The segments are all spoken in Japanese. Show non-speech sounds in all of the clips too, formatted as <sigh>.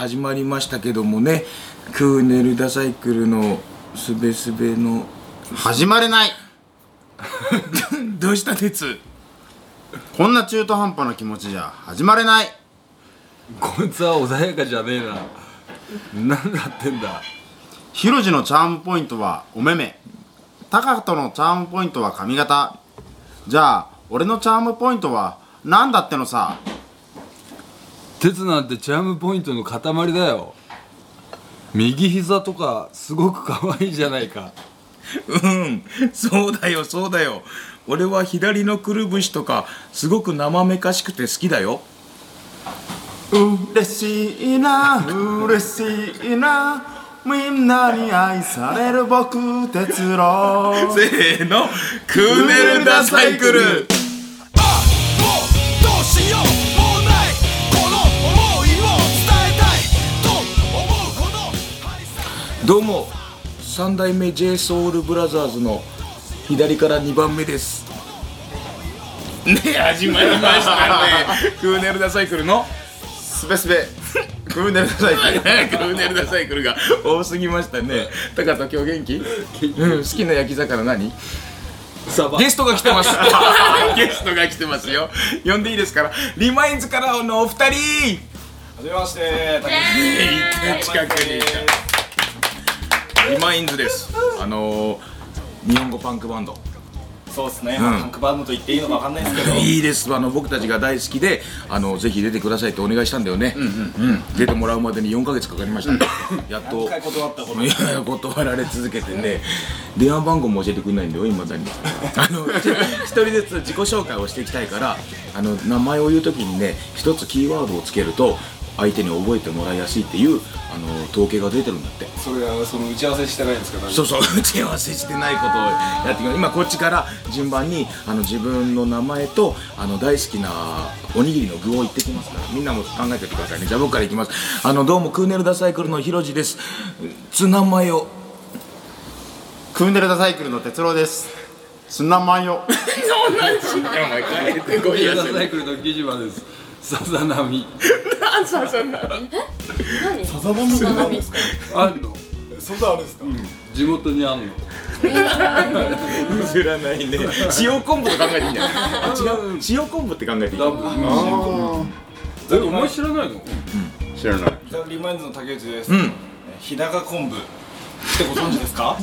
始まりましたけどもねクーネルダサイクルのすべすべの始まれない。<laughs> どうした鉄こんな中途半端な気持ちじゃ始まれない。こいつは穏やかじゃねえな。何だってんだ。ヒロジのチャームポイントはお目目タカトのチャームポイントは髪型。じゃあ俺のチャームポイントは何だってのさ鉄なんてチャームポイントの塊だよ。右膝とかすごく可愛いじゃないか。うん。そうだよそうだよ。俺は左のくるぶしとかすごく生めかしくて好きだよ。嬉しいな嬉しいな。みんなに愛される僕哲郎。せーの。クーネルダサイクルどどうも三代目 j ソ u l b r o t h e r s の左から2番目です。ね始まりましたね。<laughs> クーネルダサイクルのすべすべクーネルダサイクル。<laughs> クーネルダサイクルが。多すぎましたね。高田今日元気？うん好きな焼き魚何？サバ。ゲストが来てます。<laughs> ゲストが来てますよ。呼んでいいですから。リマインズからのお二人。はじめまして、近くに。いたリマインズです。あのー、日本語パンクバンド。そうですね、まあパンクバンドと言っていいのかわかんないですけど、いいです。あの僕たちが大好きであのぜひ出てくださいってお願いしたんだよね、うん出てもらうまでに4ヶ月かかりました、<laughs> やっと。断ったこと断られ続けてね。電話番号も教えてくれないんだよいまだに。<laughs> あの一人ずつ自己紹介をしていきたいからあの名前を言う時にね一つキーワードをつけると相手に覚えてもらいやすいっていうあの統計が出てるんだって。それはその打ち合わせしてないんですか？そうそう <laughs> 打ち合わせしてないことをやっていく今こっちから順番にあの自分の名前とあの大好きなおにぎりの具を言ってきますから。みんなも考えてくださいね。じゃあ僕からいきます。あのどうもクーネルダサイクルのひろじです。ツナマヨクーネルダサイクルの哲郎です。ツナマヨお前変えてこいイやヤサイクルの木島です。さざ波あんの？そんなあるんですか、地元にあんの。譲らないね。塩昆布と考えていいんじゃない？あ違う。塩昆布って考えていい。多分えお前知らないの？知らない。リマインズの竹内です、うん。日高昆布ってご存知ですか？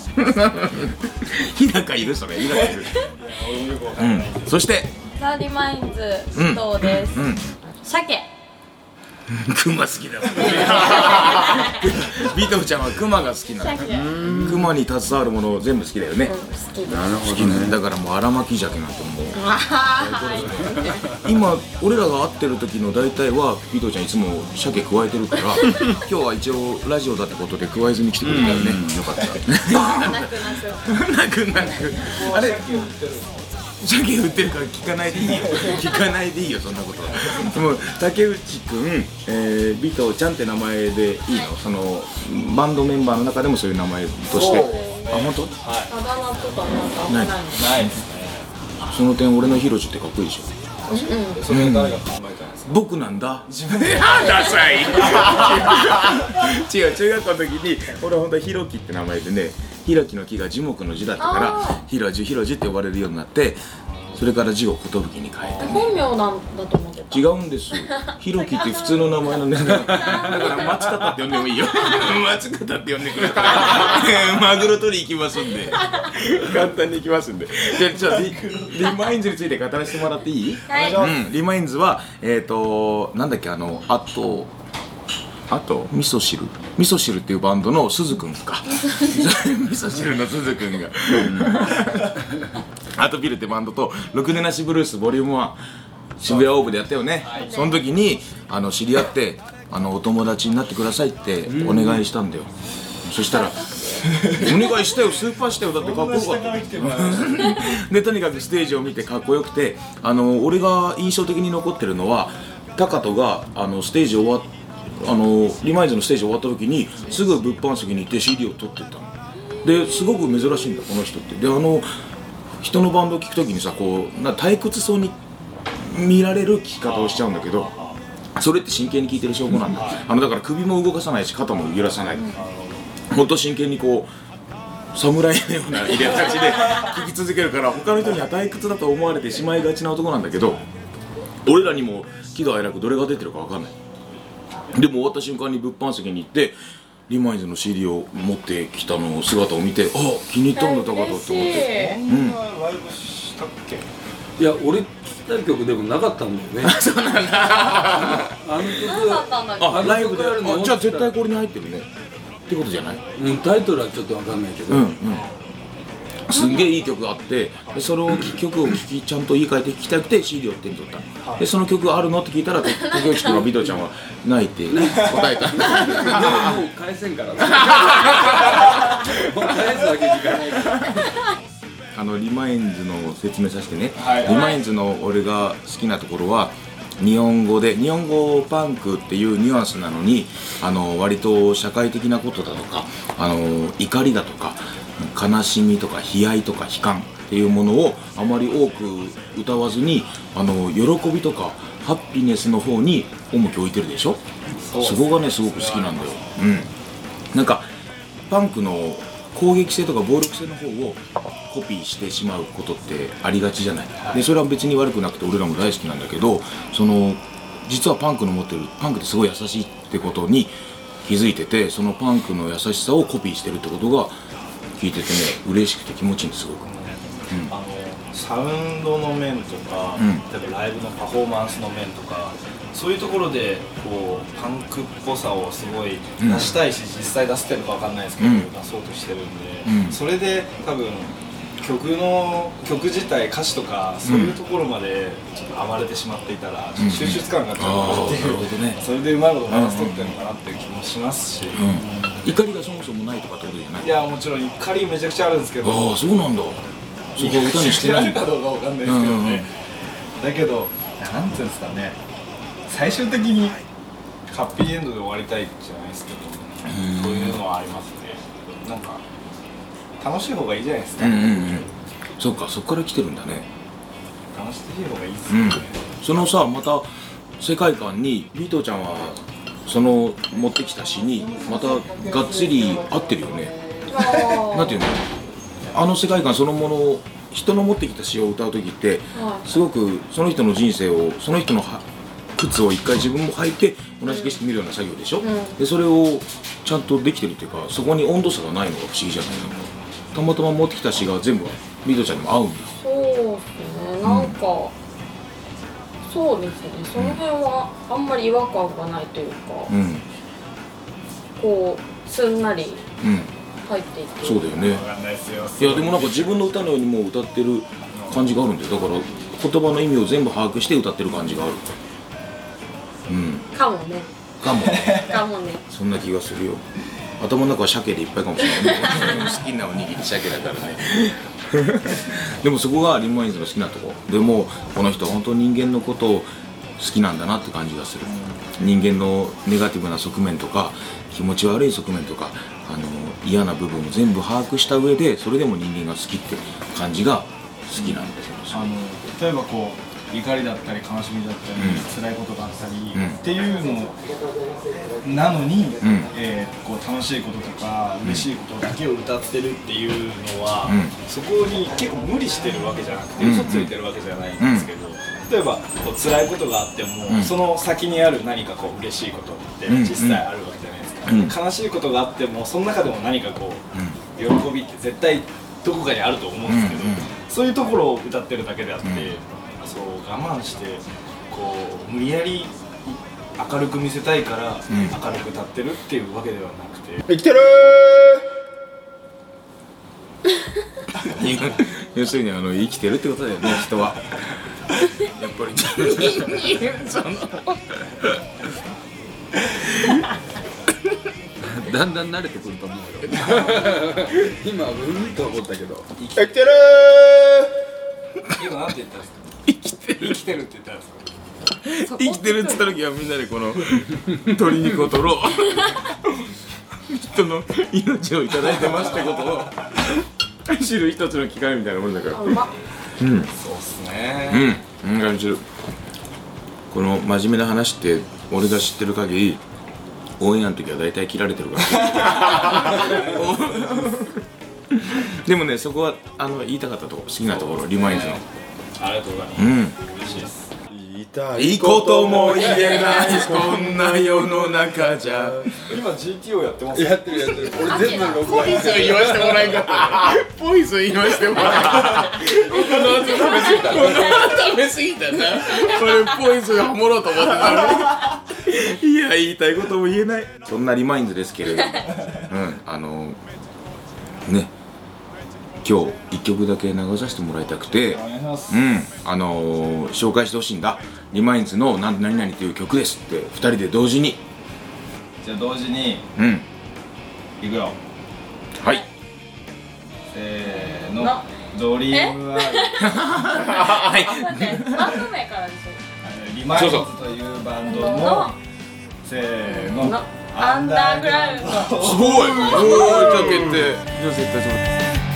<laughs> 日高いるそれ日高いる。そして。ザ・リマインズ須藤です、うん。鮭クマ好きだ <laughs> ビトちゃんはクマが好きなんだ鮭クマに携わるもの全部好きだよね、好きなるほ好きなんだからもう荒巻き鮭なんてもう。<laughs> 今俺らが会ってる時の大体はビトちゃんいつも鮭加えてるから <laughs> 今日は一応ラジオだってことで加えずに来てくれたよね、よかった。なくなく。なくなくあれ鮭売ってるから聞かないでいいよ。聞かないでいいよそんなことも竹内くん、えー、ビトちゃんって名前でいいの？そのバンドメンバーの中でもそういう名前として。あ本当？あだ名とかなんかないないですね。その点俺のヒロシってかっこいいでしょ。それ誰が考えたん。ですか、僕なんだ。自分で。ダサい違う中学校の時に俺本当はヒロキって名前でねヒロキの木が樹木の字だったからヒロジヒロジって呼ばれるようになってそれから字を寿に変えた。本名なんだと思ってた。違うんです。ヒロキって普通の名前なんだよだから松方って呼んでもいいよ。<laughs> 松方って呼んでくれたら <laughs> マグロ取り行きますんで。<laughs> 簡単に行きますんで。じゃあちょリリマインズについて語らせてもらっていい？はい。うん、リマインズはえっ、ー、となんだっけあのあとあと味噌汁。味噌汁っていうバンドの鈴くんか。<laughs> 味噌汁の鈴くんが。<laughs> あとビルってバンドと「ろくでなしブルースボリューム1渋谷オーブでやったよね、その時にあの知り合ってあのお友達になってくださいってお願いしたんだよ、そしたら「<laughs> お願いしたよ。スーパーしたよ。だってかっこよかった」でとにかくステージを見てかっこよくてあの俺が印象的に残ってるのはタカトがあのステージ終わっあのリマイズのステージ終わった時にすぐ物販席に行って CD を取ってったの。ですごく珍しいんだこの人って。であの人のバンドを聴く時にさこうな退屈そうに見られる聴き方をしちゃうんだけどそれって真剣に聞いてる証拠なんだ、あのだから首も動かさないし肩も揺らさない、本当真剣にこう侍のような入れたちで聞き続けるから他の人には退屈だと思われてしまいがちな男なんだけど俺らにも喜怒哀楽どれが出てるか分かんないでも終わった瞬間に物販席に行ってリマインズの CD を持ってきたの姿を見てあ気に入ったんだ高田って思って。うんライブしたっけ？いや俺聞きたい曲でもなかったんだよね。<laughs> そうなんだ。あの何だったんだっけ？あライブであの曲あるの？あじゃあ絶対これに入ってるね。ってことじゃない？曲うんタイトルはちょっとわかんないけど、うんうんすんげえいい曲があってでそれを曲を聴きちゃんと言い換えて聴きたくて CD を手に取った。のでその曲あるの？って聞いたら竹内君がビトちゃんは泣いて答えた。でももう返せんから。ねもう返すわけにいかないから。あのリマインズの説明させてね、はい。リマインズの俺が好きなところは日本語で日本語パンクっていうニュアンスなのにあの割と社会的なことだとかあの怒りだとか悲しみとか悲哀とか悲観っていうものをあまり多く歌わずにあの喜びとかハッピネスの方に重きを置いてるでしょ？そこがねすごく好きなんだよ。うん。なんかパンクの攻撃性とか暴力性の方をコピーしてしまうことってありがちじゃない、でそれは別に悪くなくて俺らも大好きなんだけどその実はパンクの持ってるパンクってすごい優しいってことに気づいててそのパンクの優しさをコピーしてるってことが聞いててね嬉しくて気持ちいいんですすごく。あのサウンドの面とか、うん。例えばライブのパフォーマンスの面とかそういうところでこうパンクっぽさをすごいうん出したいし、実際出せてるかわかんないですけど、うん。出そうとしてるんで、うん。それで多分曲の曲自体歌詞とかそういうところまでちょっと暴れてしまっていたら、ちょっと収集つかなくなっちゃうかなっていう、ね <laughs> それでうまいことバランス取ってるのかなっていう気もしますし、うん。怒りがそもそもないとかってことじゃない？いやもちろん怒りめちゃくちゃあるんですけど。ああそうなんだ。そこは歌にしてないかどうかわかんないですけどね、だけどなんていうんですかね。最終的にハッピーエンドで終わりたいじゃないですけどそういうのはありますね。なんか楽しい方がいいじゃないですか、うんうんうん。そうかそこから来てるんだね。楽しい方がいいですうん。そのさまた世界観にビートちゃんはその持ってきた詩にまたがっつり合ってるよね。なんていうの？あの世界観そのものを人の持ってきた詩を歌う時ってはい。すごくその人の人生をその人のは靴を一回自分も履いて同じ景色見るような作業でしょ、ん。でそれをちゃんとできてるっていうかそこに温度差がないのが不思議じゃない？のたまたま持ってきた詩が全部ビートちゃんにも合うんだ。そうですね。なんか、そうですね。その辺はあんまり違和感がないというか、うんこうすんなりうん入っていってそうだよね。いやでもなんか自分の歌のようにもう歌ってる感じがあるんだよ。だから言葉の意味を全部把握して歌ってる感じがある。うん。かもね。かも。<laughs> かもね。そんな気がするよ頭の中は鮭でいっぱいかもしれない。好きなおにぎり鮭だからね。<laughs> でもそこがリンマインズの好きなとこ。でもこの人本当に人間のことを好きなんだなって感じがする。人間のネガティブな側面とか気持ち悪い側面とかあの嫌な部分を全部把握した上でそれでも人間が好きって感じが好きなんですよ、あの例えばこう怒りだったり悲しみだったり、うん。辛いことがあったり、うん。っていうのなのに、ん。えーこう楽しいこととか嬉しいことだけを歌ってるっていうのは、うん。そこに結構無理してるわけじゃなくて、うん。嘘ついてるわけじゃないんですけど、例えばこう辛いことがあっても、うん。その先にある何かこう嬉しいことってうん。実際あるわけじゃないですか、うん。悲しいことがあってもその中でも何かこう、うん。喜びって絶対どこかにあると思うんですけど、そういうところを歌ってるだけであって、我慢してこう無理やり明るく見せたいからん。明るく歌ってるっていうわけではなくて、生きてる <laughs> 要するにあの生きてるってことだよね人は。やっぱり。<laughs> だんだん慣れてくると思うよ。今うんと思ったけど。生きてる今なんて言ったんですか？生きてる。生きてるって言ったんですか？生きてるっつった時はみんなでこの鶏肉を取ろう。人の命をいただいてますってことを。知る一つの機会みたいなもんだから。あうま。っうん。そうっすね、うん。うん感じるこの真面目な話って俺が知ってる限りオンエアの時は大体切られてるから <laughs> でもねそこはあの言いたかったところ好きなところリマインズの。ありがとうございます、うん。嬉しいです。いいことも言えないこんな世の中じゃ。今 GTO やってますやってるやってる。俺全部録画ポイズン言わせてもらえんかったポイズン言わせてもらえんかったこの後食べ過ぎたこの後食べ過ぎたな俺ポイズンハモろうと思ってたのに。いや言いたいことも言えない。そんなリマインズですけれどうん。あのね今日一曲だけ流させてもらいたくてお願いします。うんあのー紹介してほしいんだ。リマインズの何々々という曲ですって二人で同時に。じゃあ同時にうん。いくよ。はい。せーの。なドリームアイ。はい。待ってバンド名からでしリマインズというバンドのせーの。ょの。アンダーグラウンドすごい。<laughs> おー。じゃあ決定じゃあ絶対それ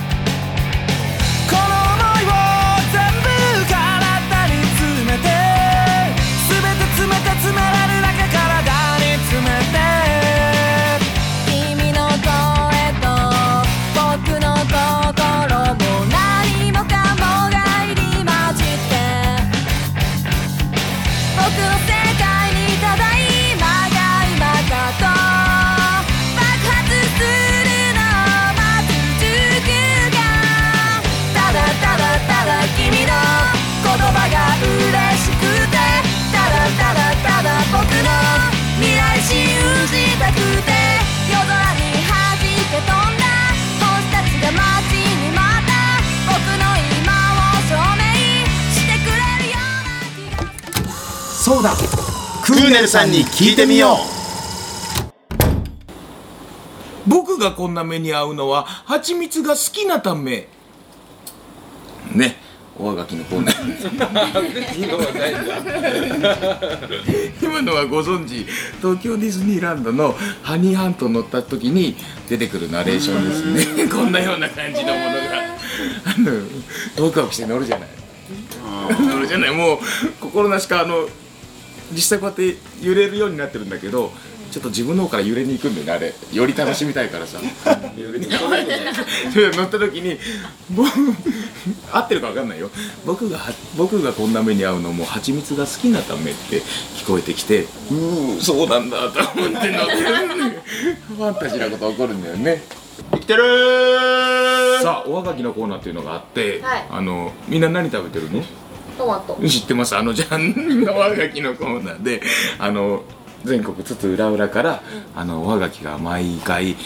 クーネルさんに聞いてみよ僕がこんな目に遭うのは蜂蜜が好きなため。ね。おはがきのコーナー。<laughs> 今のはご存知東京ディズニーランドのハニーハント乗った時に出てくるナレーションですね。<laughs> こんなような感じのものが。あのワクワクして乗るじゃない。乗るじゃない。もう心なしかあの実際こうやって揺れるようになってるんだけどちょっと自分の方から揺れに行くんだよねあれ。より楽しみたいからさ。揺れに行かないで乗った時に僕合ってるか分かんないよ。僕が僕がこんな目に遭うのも蜂蜜が好きなためって聞こえてきてうーそうなんだと思って乗ってる。ファンタジーなこと起こるんだよね。う生きてるー！さあおはがきのコーナーっていうのがあって、はい。あのみんな何食べてるの？トマト。知ってます？あのじゃんのおはがきのコーナーであの全国津々浦々から、あのおはがきが毎回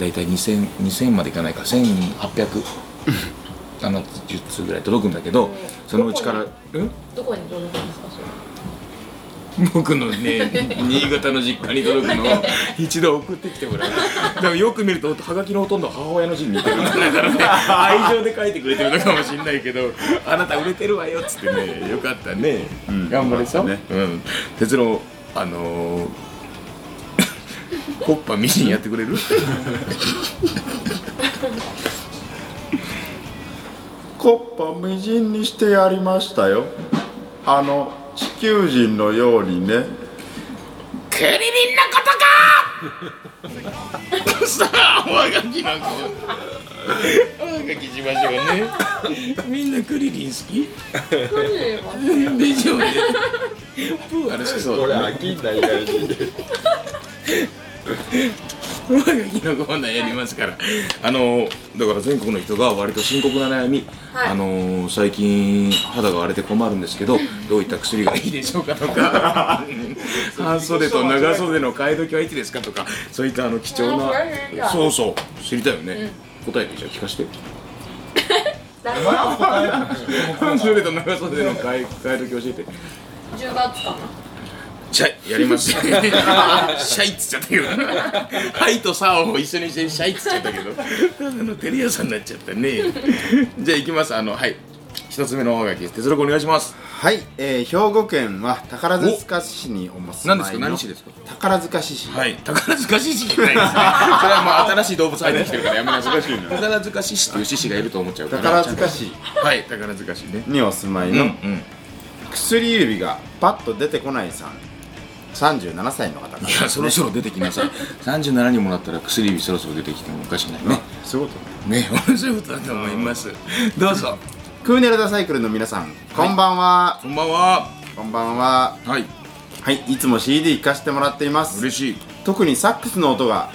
大体2000 2000までいかないか1800 <laughs> あの10通ぐらい届くんだけどそのうちからうんどこに届くんですかそれ？<laughs> 僕のね新潟の実家に届くのを <laughs> 一度送ってきてもらう。だからよく見るとはがきのほとんど母親の字に似てるんだからね。愛情で書いてくれてるのかもしれないけどあなた売れてるわよっつってねよかったね、ん頑張れさ、ねうん。鉄郎あのー、<laughs> コッパミシンやってくれる？コッパみじんにしてやりましたよ。あの地球人のようにね。クリリンのことか！さあおはがきおはがきしましょうね。みんなクリリン好き？でしょうねプーあるしそう俺飽きんないからおはがきのコーナーやりますから。あのだから全国の人が割と深刻な悩み、はい。あの最近肌が荒れて困るんですけどどういった薬がいいでしょうかとか。<laughs> 半袖と長袖の替え時はいつですかとか。そういったあの貴重な。あそうそう。知りたいよね、答えてじゃあ聞かせて。<laughs> <laughs> 半袖と長袖の替え替え時教えて。10月かなシャイやります <laughs> シャイっつっちゃったけど。はいとさを一緒にしてシャイっつっちゃったけど。ただのテレ屋さんになっちゃったね。じゃあ行きます。あのはい。一つ目のおはがきです。哲郎君お願いします。はい、えー、兵庫県は宝塚市におます何ですか？何市ですか？宝塚市。市はい。宝塚市市じゃないですね。<laughs> それはもう新しい動物入ってきてるからやめなさい。宝塚市市っていう獅子がいると思っちゃうから。宝塚市。はい。宝塚市ね。にお住まいうんうのん。薬指がパッと出てこないさん37歳の方から。いやそろそろ出てきなさい。37にもらったら薬指そろそろ出てきてもおかしくない。ねそういうこと。ね。面白いことだと思います。どうぞ。クーネルダサイクルの皆さんこんばんは、こんばんは。こんばんは。はい。はいいつも CD 聴かせてもらっています。嬉しい。特にサックスの音が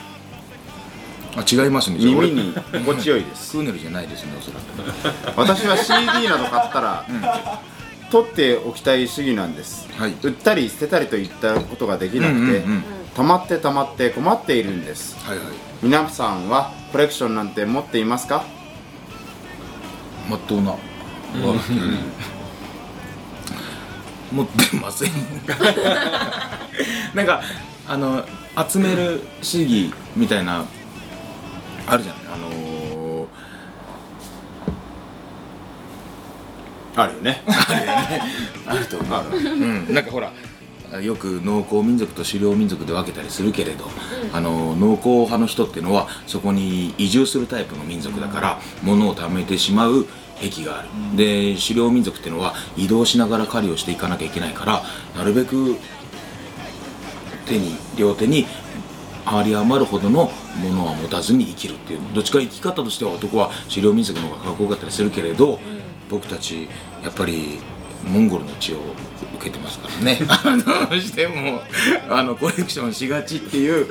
あ違いますね。耳に心地よいです。<laughs> クーネルじゃないですねおそらく。<laughs> 私は CD など買ったら、取っておきたい主義なんです、はい。売ったり捨てたりといったことができなくて、うんうんうん。溜まって溜まって困っているんです。はいはい。皆さんはコレクションなんて持っていますか？まっとうな、持ってません。<laughs> なんかあの集める主義みたいなあるじゃないあのあるよね。<laughs> あると思う、うん、なんかほらよく農耕民族と狩猟民族で分けたりするけれど、あの農耕派の人っていうのはそこに移住するタイプの民族だから物を貯めてしまう癖がある、で狩猟民族っていうのは移動しながら狩りをしていかなきゃいけないからなるべく手に両手にあり余るほどのものは持たずに生きるっていう。どっちか生き方としては男は狩猟民族の方がかっこよかったりするけれど、僕たちやっぱりモンゴルの血を受けてますからね。<laughs> あのどうしてもあのコレクションしがちっていう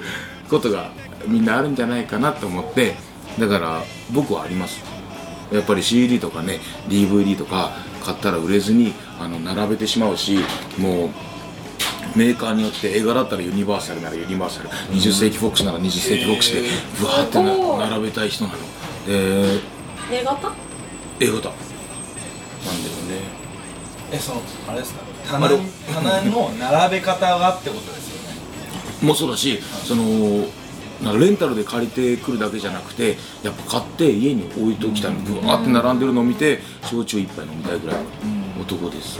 ことがみんなあるんじゃないかなと思ってだから僕はあります。やっぱり CD とかね DVD とか買ったら売れずにあの並べてしまうしもうメーカーによって映画だったらユニバーサルならユニバーサル。20世紀フォックスなら20世紀フォックスでブワーって並べたい人なの。で A 型？A 型なんだよね。えそのあれですか？棚に棚の並べ方がってことですよね。もそうだしそのなんかレンタルで借りてくるだけじゃなくてやっぱ買って家に置いときたいのブワーって並んでるのを見て焼酎一杯飲みたいぐらいの男です。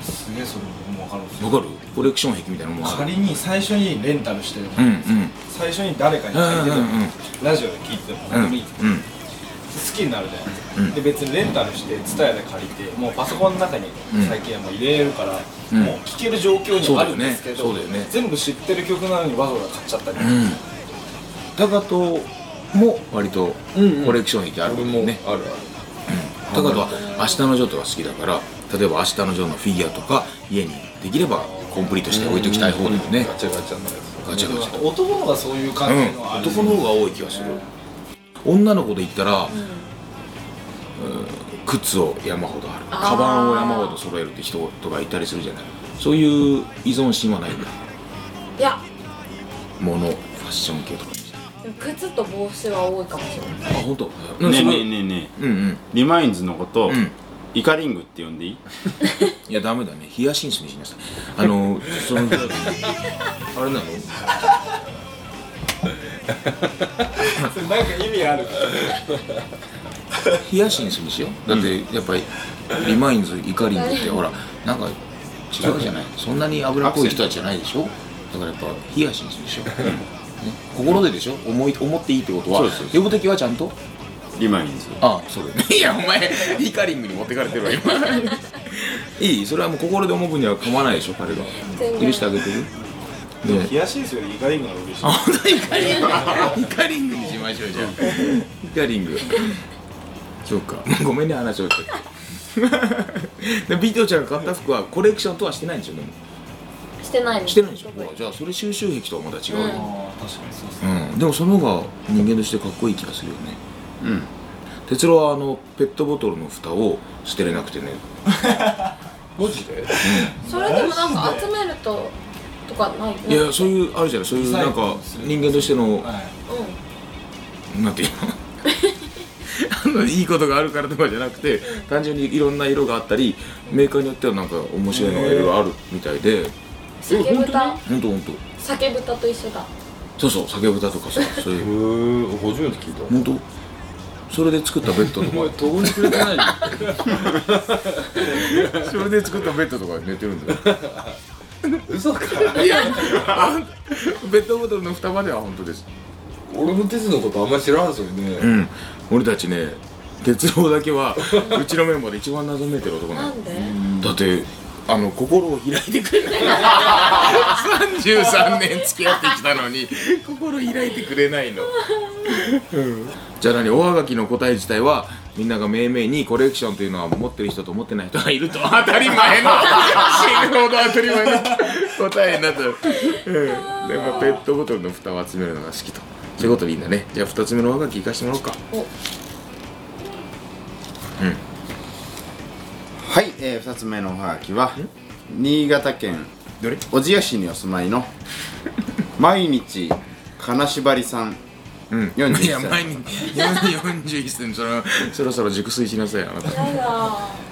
すげえそれ僕も分かるんですよ。わかる？コレクション癖みたいなもん仮に最初にレンタルしてるうんうん。最初に誰かに借りててもうんうんうん。ラジオで聞いててもうん何でもいいですうん好きになるじゃないですか、うん。で別にレンタルして TSUTAYA で借りてもうパソコンの中にうん。最近はもう入れれるから、うん。もう聴ける状況にあるんですけどねね。全部知ってる曲なのにわざわざ買っちゃったり、うん。高戸も割とコレクション癖あるもんね、あるある。高戸は「明日のジョー」とか好きだから例えば「明日のジョー」のフィギュアとか家にできればコンプリートして置いときたい方だよね。ガチャガチャのやガチャガチャ。男の方がそういう感うんじのはある、男の方が多い気がする女の子で言ったら、うん。靴を山ほどある。カバンを山ほど揃えるって人とかいたりするじゃない。そういう依存心はないんだ。いや。物ファッション系とかにでも靴と帽子は多いかもしれない。あ本当？ねえねえねえねえ。うんうん。リマインズのこと、うん。イカリングって呼んでいい？<laughs> いやダメだね。ヒヤシンスにしなさい。あのその <laughs> あれなの？それなんか意味あるヒヤシンスにしよ。うだってやっぱりリマインズイカリングってほらなんか違うじゃない。そんなに脂っこい人たちじゃないでしょ。だからやっぱヒヤシンスにしよう、ね、心ででしょ。思い思っていいってことは。そうですそうです。呼ぶ時はちゃんと？リマインズ。あそうだよ。ね <laughs> いやお前イカリングに持ってかれてるわ今。<laughs> いい？それはもう心で思う分には構わないでしょ彼が。許してあげてる？ね。冷やしいですよりイカリングが嬉しい。あ本当にイカリングイカリングにしましょうじゃあ。イカリング。そうか。ごめんね話を。し <laughs> てでビートちゃんが買った服はコレクションとはしてないんですよでも。してないのしてないんですよ。ほらじゃあそれ収集癖とはまた違うよ、うん。確かにそうですね。うん。でもその方が人間としてかっこいい気がするよね。うん。哲郎はあのペットボトルの蓋を捨てれなくてね。<laughs> <laughs> マジで？それでもなんか集めるととかない？いやそういうあるじゃない？そういうなんか人間としてのはい。なんていうの？<laughs> あのいいことがあるからとかじゃなくて単純にいろんな色があったりメーカーによってはなんか面白いのがいろいろあるみたいで。酒豚。ほんとほんと酒豚と一緒だ。そうそう酒豚とかさ <laughs> そういう。へえ初めて聞いた。本当？それで作ったベッドとお前か途方に暮れてない <laughs> それで作ったベッドとか寝てるんだよ嘘か。いやあペットボトルの蓋までは本当です。俺の哲のことあんまり知らんすよね、うん。俺たちね哲郎だけはうちのメンバーで一番謎めいてる男なんで？だってあの心を開いてくれない。33年付き合ってきたのに心開いてくれないの、うん。じゃあ何？おはがきの答え自体はみんなが命名にコレクションというのは持ってる人と持ってない人がいると <laughs> 当たり前の。死ぬほど当たり前の <laughs> 答えになった、うん、でまあペットボトルの蓋を集めるのが好きと。そういうことでいいんだね。じゃあ2つ目のおはがきいかしてもらおうか。はい、えー、2つ目のおはがきは新潟県小千谷市にお住まいの毎日金縛りさんうん、41いや前に41歳そのそろそろ熟睡しなさいあなた。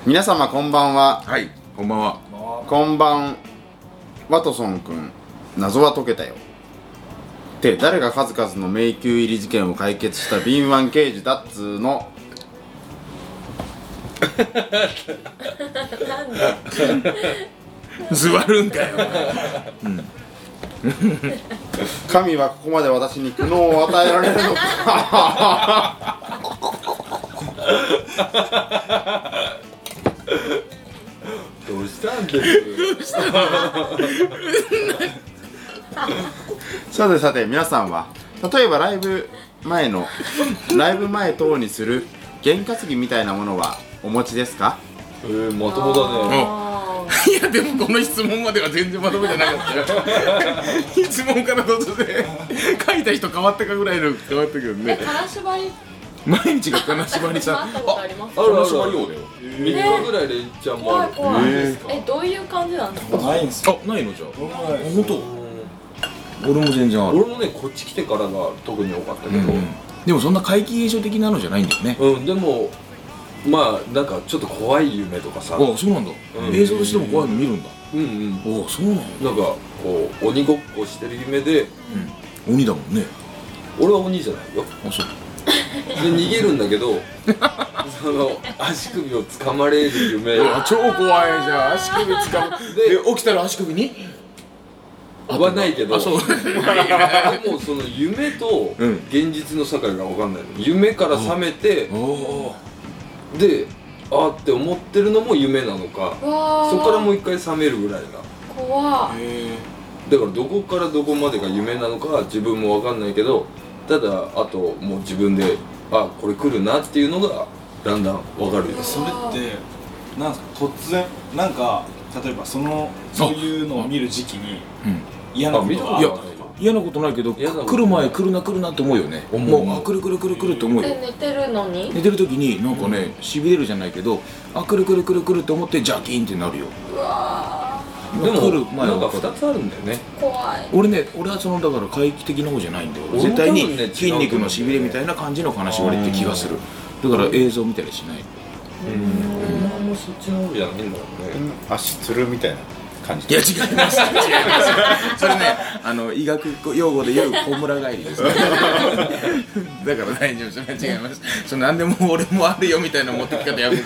皆様こんばんは。はいこんばんは。こんばんワトソンくん謎は解けたよ。って誰が数々の迷宮入り事件を解決した敏腕刑事だっつーの。<laughs> 座るんかよ <laughs> 神はここまで私に苦悩を与えられるのか。<laughs> どうしたんです？さてさて皆さんは例えばライブ前のライブ前等にする験担ぎみたいなものはお持ちですか？えー、まともだね。あいやでもこの質問までは全然まとめてなかったよ。<laughs> 質問から突然書いた人変わったかぐらいの変わったけどね。金縛り？毎日が金縛りさ。んありますあるある。金縛り王だよ3日ぐらいでいっちゃんもある怖い怖い。ええどういう感じなんですか？ないんですよ。あないのじゃあ。本当？俺も全然ある。俺もねこっち来てからが特に多かったけど、でもそんな怪奇現象的なのじゃないんだよね。うん、でもまあなんかちょっと怖い夢とかさ。あそうなんだ、うん。映像としても怖いの見るんだ。うんうん。おそうなんだ、なんかこう鬼ごっこしてる夢でうん、鬼だもんね。俺は鬼じゃないよ。あそう。で逃げるんだけどその足首を掴まれる夢。あ超怖いじゃん。足首つかむでで起きたら足首に？はないけどあそう。でもその夢とうん。現実の境が分かんないの。夢から覚めておおであーって思ってるのも夢なのかそこからもう一回覚めるぐらいな。怖いだからどこからどこまでが夢なのかは自分も分かんないけどただあともう自分であこれ来るなっていうのがだんだん分かるよ。それってなんですか突然なんか例えばそのそう。いうのを見る時期にうん。嫌なことがあいやるとか嫌なことないけど嫌なことない来る前来るな来るなって思うよね。思うもうあ来る来る来る来るって思うよ。え寝てるのに？寝てる時になんかねしびれるじゃないけどあ来る来る来る来るって思ってジャキーンってなるよ。うわでも来る前なんかは分か2つあるんだよね。ー怖い。俺ね俺はそのだから怪奇的な方じゃないんだよ。俺も絶対に多分ね違う筋肉のしびれみたいな感じの金縛りって気がする。だから映像見たりしない。あん。まそっちの方じゃないんだろうね。足つるみたいな感じ。いや違います。違います。<laughs> <laughs> それねあの医学用語で言う小村帰りです。ね <laughs> だから大丈夫それは違います。その何でも俺もあるよみたいな持ってき方やめて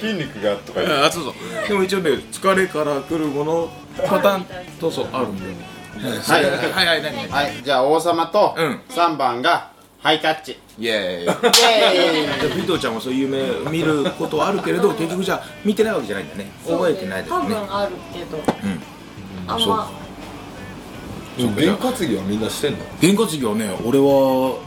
筋肉がとかあそうそう。でも一応ね疲れから来るものパターンとそうあるんだよはい。はいはい何はいじゃあ王様とうん。3番がハイタッチ。イエーイ。イエーイ。<laughs> でビトちゃんはそういう夢見ることはあるけれど結局じゃあ見てないわけじゃないんだね。覚えてないです多ね分あるけど。うん。あんそうか。ま験担ぎはみんなしてんの？験担ぎはね俺は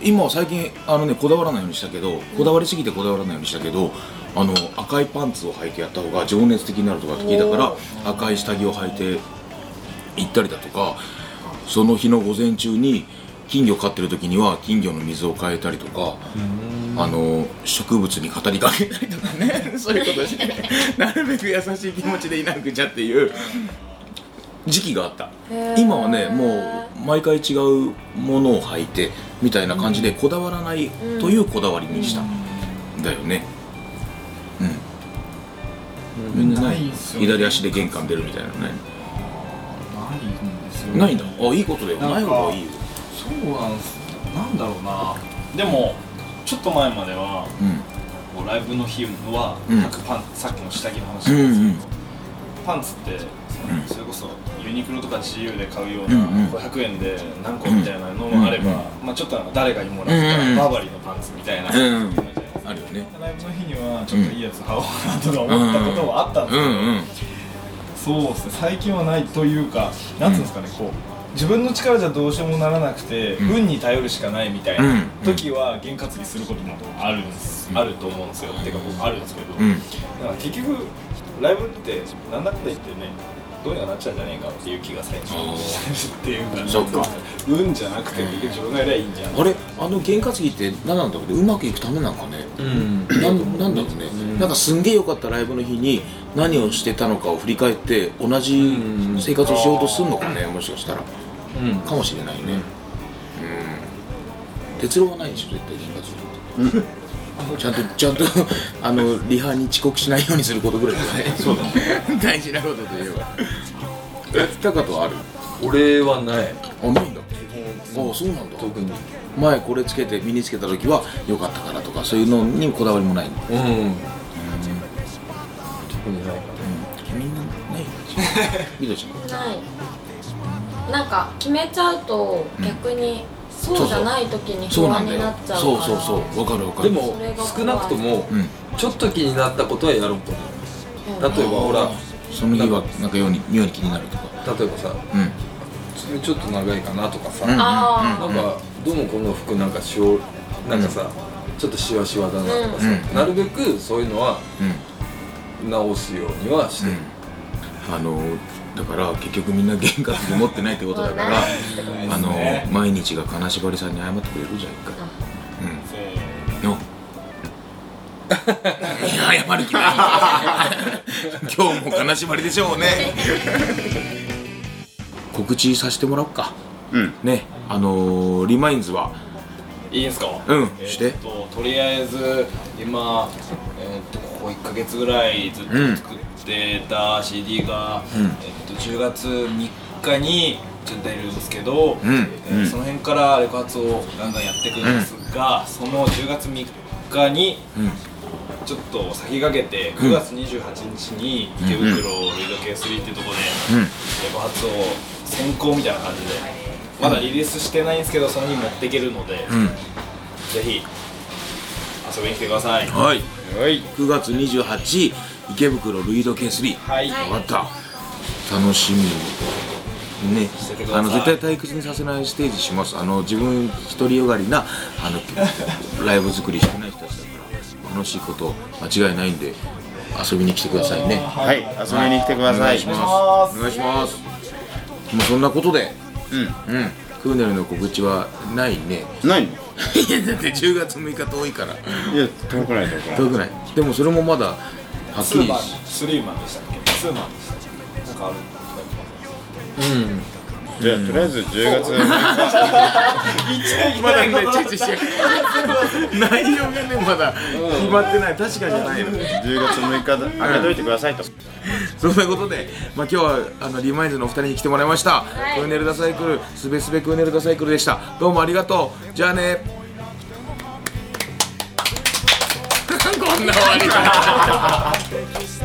今は最近あのねこだわらないようにしたけどこだわりすぎてこだわらないようにしたけどあの赤いパンツを履いてやった方が情熱的になるとかって聞いたから赤い下着を履いて行ったりだとかその日の午前中に金魚飼ってる時には金魚の水を変えたりとかあの植物に語りかけたりとかね。<laughs> そういうことしてなるべく優しい気持ちでいなくちゃっていう。時期があった。今はねもう毎回違うものを履いてみたいな感じでこだわらないというこだわりにした、だよね。うん。みん。なない左足で玄関出るみたいなのねないんですよ。ないんだ。あいいことだよ。ない方がいいよそうなんです。なんだろうな。でもちょっと前まではうん。こうライブの日はうん。パンさっきの下着の話うんなんうんですけど、パンツってそのそれこそユニクロとか GU で買うよううんうなん500円で何個みたいなのもあれば、うんまあ、ちょっとなんか誰がいいもらったうんうん。バーバリーのパンツみたいな、うんのじゃないですかあるよね。ライブの日にはちょっといいやつ買おうかなとか思ったことはあったんですけど、うんうん。そうですね。最近はないというかなんていうんですかねこう自分の力じゃどうしようもならなくて、ん。運に頼るしかないみたいうん。な時は験担ぎすることもあるんです、あると思うんですよ。てか僕あるんですけど、うん。だから結局ライブってなんだかんだ言ってねどうにかなっちゃうんじゃねえかっていう気が最近っていうかそっか。運じゃなくて結局自分がやりゃいいんじゃん。あれ？あの験担ぎって何なんだろうね？うまくいくためなんかね？うん。なんなんだろうね、なんかすんげえ良かったライブの日に何をしてたのかを振り返って同じ生活をしようとするのかね？もしかしたら。うんかもしれないね。うん。哲郎はないでしょ絶対験担ぎって。<laughs> ちゃんとちゃんとあのリハに遅刻しないようにすることぐらいだよねそうだね。<laughs> 大事なことといえば。高とはある？俺はない。あないんだ。あそうなんだ。特に。前これつけて身につけた時は良かったからとかそういうのにこだわりもないん。だうん。特にない。かみんなない？<laughs> みどちゃん？ないなんか決めちゃうと逆にそうじゃない時に不安そうなんだよ。になっちゃうからそうそうそう。わかるわかる。でも少なくともうん。ちょっと気になったことはやろうと思う。例えばほらその日はなんかように妙に気になるとか。例えばさうん。爪ちょっと長いかなとかさ、うんあなんかどうもこの服なんかしおなんかさ、ちょっとシワシワだなとかさ、うんなるべくそういうのはうん。直すようにはしてる、あのだから結局みんな験担ぎ持ってないってことだからあの毎日が金縛りさんに謝ってくれるじゃん一回。うん。よいや謝る気ない。<laughs> 今日も金縛りでしょうね。告知させてもらおうか。うん。ねあのーリマインズは。いいんすか？うんえーして。ととりあえず今、えー、とここ1か月ぐらいずっと作ってた CD が、うん。えー、と10月3日にちょっと出るんですけど、うん。えーその辺からレコ発をガンガンやっていくんですが、その10月3日にうん。ちょっと先駆けて9月28日に池袋ルイド系3っていうところで、うん。レコ発を先行みたいな感じでまだリリースしてないんですけどその日持っていけるので、うん。ぜひ遊びに来てください。はい。はい。9月28池袋ルイド K3 はい。分かった。楽しみ。ね。あの絶対退屈にさせないステージします。あの自分独りよがりなあの <laughs> ライブ作りしてない人たちだから楽しいこと間違いないんで遊びに来てくださいね。はい。遊びに来てください。お願いします。お願いします。もうそんなことでうん。うん。クーネルの告知はないね。何い <laughs> いやだって10月6日遠いから。や遠くない遠くない。遠くない。でもそれもまだはっきりスリーマンでしたっけ？ツーマンでしたっけなんかあるじゃあとりあえず10月 <laughs> まだね、ちち内容がね、まだ決まってない、確かじゃないの。10月6日開けといてくださいと <laughs> そんなことで、まあ、今日はあのリマインズのお二人に来てもらいました。クーネルダサイクル、すべすべクーネルダサイクルでした。どうもありがとう。じゃあね。んな終わり方。